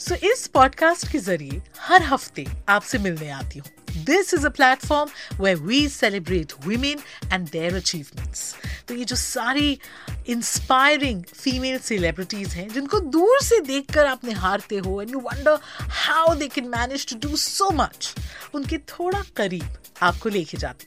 सो इस पॉडकास्ट के ज़रिए हर हफ़्ते आपसे मिलने आती हूँ। This is a platform where we celebrate women and their achievements तो ये जो सारी इंस्पायरिंग फीमेल सेलिब्रिटीज हैं, जिनको दूर से देखकर आप निहारते हो and you wonder how they can manage to do so much उनके थोड़ा करीब आपको लेके जाती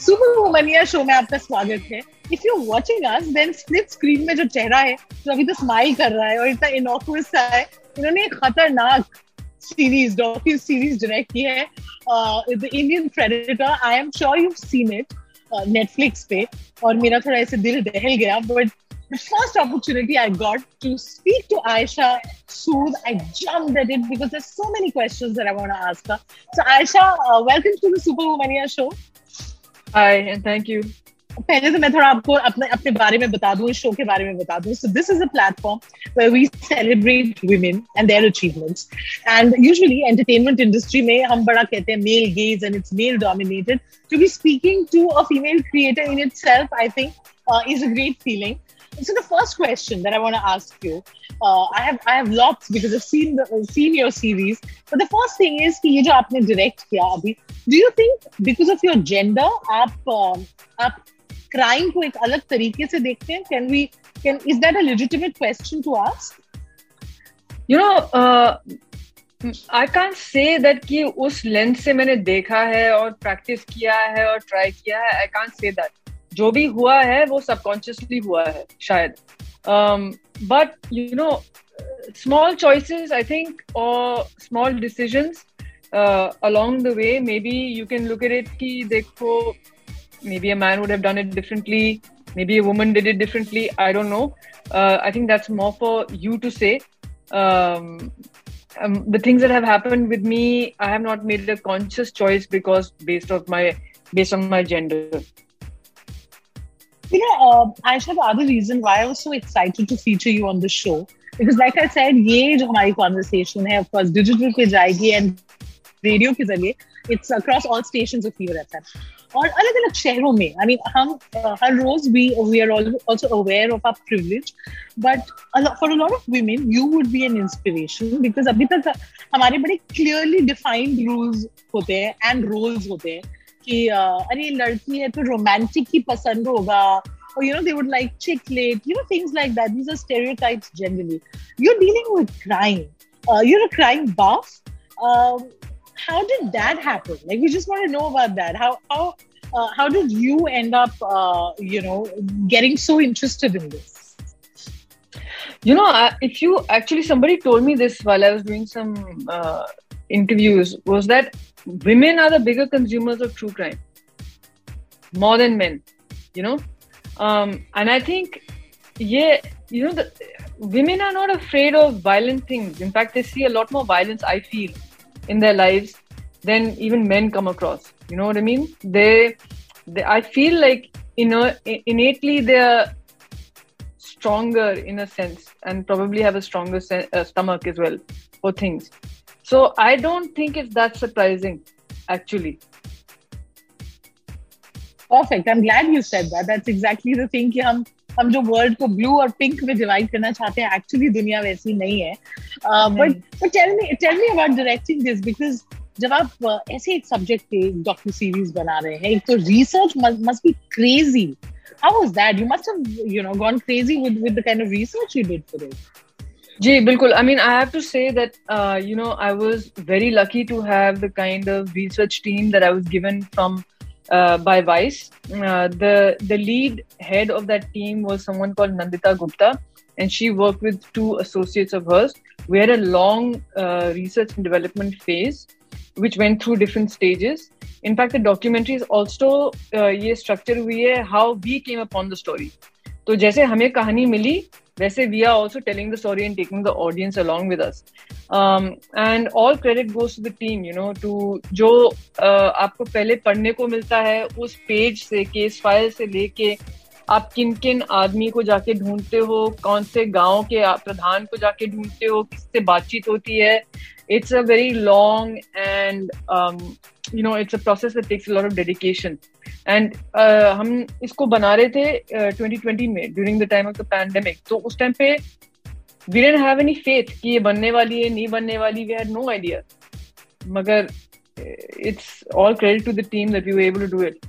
super Womaniya show में आपका स्वागत है। If you watching us then split screen में जो चेहरा है जो अभी तो स्माइल कर रहा है और इतना इनोकुअस सा है इन्होंने एक खतरनाक सीरीज़ डॉक्यू सीरीज़ डायरेक्ट की है the Indian predator I am sure you seen it Netflix पे और मेरा थोड़ा ऐसे दिल दहल गया but the first opportunity I got to speak to Ayesha Sood, I jumped at it because there's so many questions that I want to ask her. So, Aisha, uh, welcome to the Super Womaniya show. Hi, and thank you. पहले तो मैं थोड़ा आपको अपने अपने बारे में बता दूं इस शो के बारे में बता दूं so this is a platform where we celebrate women and their achievements and usually entertainment industry में हम बड़ा कहते हैं male gaze and it's male dominated to be speaking to a female creator in I think is a great feeling So the first question that I want to ask you, uh, I have I have lots because I've seen the uh, seen your series. But the first thing is कि ये जो आपने direct किया अभी, do you think because of your gender आप uh, आप crime को एक अलग तरीके से देखते हैं? Can we can is that a legitimate question to ask? You know, uh, I can't say that कि उस लेंस से मैंने देखा है और प्रैक्टिस किया है और ट्राई किया है आई कांट से दैट जो भी हुआ है, वो सबकॉन्शियसली हुआ है, शायद। But you know small choices I think और small decisions along the way maybe you can look at it की देखो maybe a man would have done it differently maybe a woman did it differently I don't know I think that's more for you to say the things that have happened with me I have not made a conscious choice because based of my based on my gender You know, uh, Aisha, the other reason why I was so excited to feature you on the show, because like I said, ये जो हमारी conversation है, of course, digital पे जाएगी and radio के जरिए, it's across all stations of Fever FM. और अलग अलग शहरों में आई मीन हम uh, हर रोज we we are also aware of are privilege but for a lot of women you would be an inspiration because अभी तक हमारे बड़े क्लियरली डिफाइंड रूल्स होते हैं एंड रोल्स होते हैं कि अरे लड़की है तो रोमांटिक ही पसंद होगा or you know they would like chick lit you know things like that these are stereotypes generally you're dealing with crime uh, you're a crime buff um, how did that happen like we just want to know about that how how uh, how did you end up uh, you know getting so interested in this you know I, if you actually somebody told me this while i was doing some uh, interviews was that women are the bigger consumers of true crime. More than men you know? Um, and i think yeah you know the women are not afraid of violent things. In fact they see a lot more violence i feel in their lives than even men come across. You know what i mean? They, they i feel like you know innately they're stronger in a sense and probably have a stronger se- uh, stomach as well for things so i don't think it's that surprising actually Perfect. I'm glad you said that. That's exactly the thing कि हम हम जो world को blue और pink में divide करना चाहते हैं एक्चुअली दुनिया वैसी नहीं है but but tell me tell me about directing this because जब आप uh, ऐसे एक सब्जेक्ट पे डॉक्यू सीरीज बना रहे हैं एक तो research must be crazy How was that? You must have, you know, gone crazy with, with the kind of research you did for it. जी, बिल्कुल। I mean I have to say that you know I was very lucky to have the kind of research team that I was given from by vice the the lead head of that team was someone called Nandita Gupta and she work with two associates of hers we had a long research and development phase which went through different stages in fact the documentaries also ये structure हुई है how we came upon the story तो जैसे हमें कहानी मिली वैसे we are also telling the story and taking the audience along with us and all credit goes to the team you know to जो uh, आपको पहले पढ़ने को मिलता है उस पेज से केस फ़ाइल से लेके आप किन किन आदमी को जाके ढूंढते हो? कौन से गाँव के प्रधान को जाके ढूंढते हो? किससे बातचीत होती है? It's a very long and you know it's a process that takes lot of dedication and हम इसको बना रहे थे ट्वेंटी uh, ट्वेंटी में during the time of the pandemic तो उस टाइम पे we didn't have any faith कि ये बनने वाली है नहीं बनने वाली वी हैड नो आइडिया मगर it's all credit to the team that we were able to do it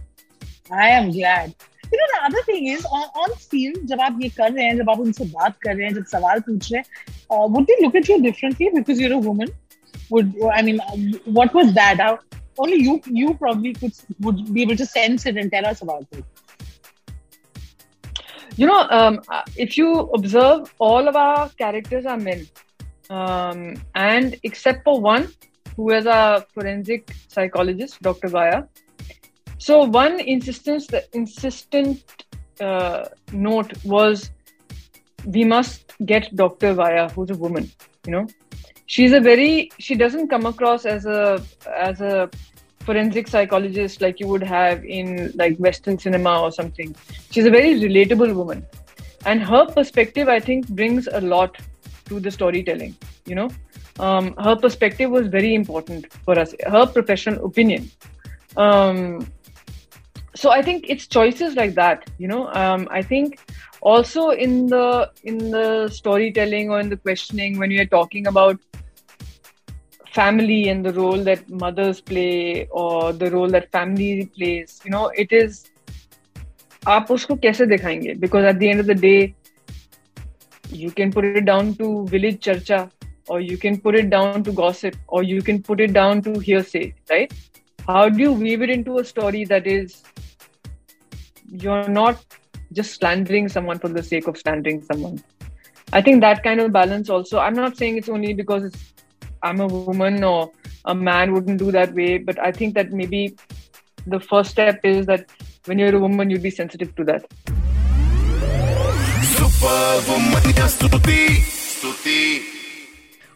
I am glad you know the other thing is on, on field जब आप ये कर रहे हैं जब आप उनसे बात कर रहे हैं जब सवाल पूछ रहे हैं uh, would they look at you differently because you're a woman would I mean what was that How, only you you probably could would be able to sense it and tell us about it. You know, um, if you observe, all of our characters are men, um, and except for one, who is a forensic psychologist, Dr. Vaya. So one insistence, the insistent uh, note was, we must get Dr. Vaya, who's a woman. You know, she's a very she doesn't come across as a as a forensic psychologist like you would have in like western cinema or something she's a very relatable woman and her perspective i think brings a lot to the storytelling you know um, her perspective was very important for us her professional opinion um, so i think it's choices like that you know um, i think also in the in the storytelling or in the questioning when you're talking about family and the role that mothers play or the role that family plays you know it is आप उसको कैसे दिखाएंगे because at the end of the day you can put it down to village charcha or you can put it down to gossip or you can put it down to hearsay right how do you weave it into a story that is you're not just slandering someone for the sake of slandering someone i think that kind of balance also i'm not saying it's only because it's I'm a woman or a man wouldn't do that way. But I think that maybe the first step is that when you're a woman, you'd be sensitive to that.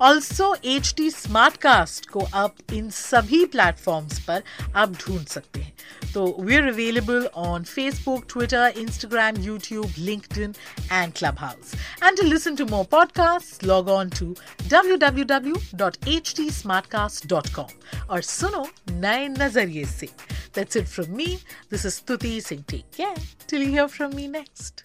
Also H T smart cast को आप इन सभी platforms पर आप ढूंढ सकते हैं तो we are available on Facebook Twitter Instagram YouTube LinkedIn and Clubhouse and to listen to more podcast log on to W W W dot H T Smartcast dot com और सुनो नए नज़रिए से That's it from me. This is Stuti Singh. Take care. Till you hear from me next.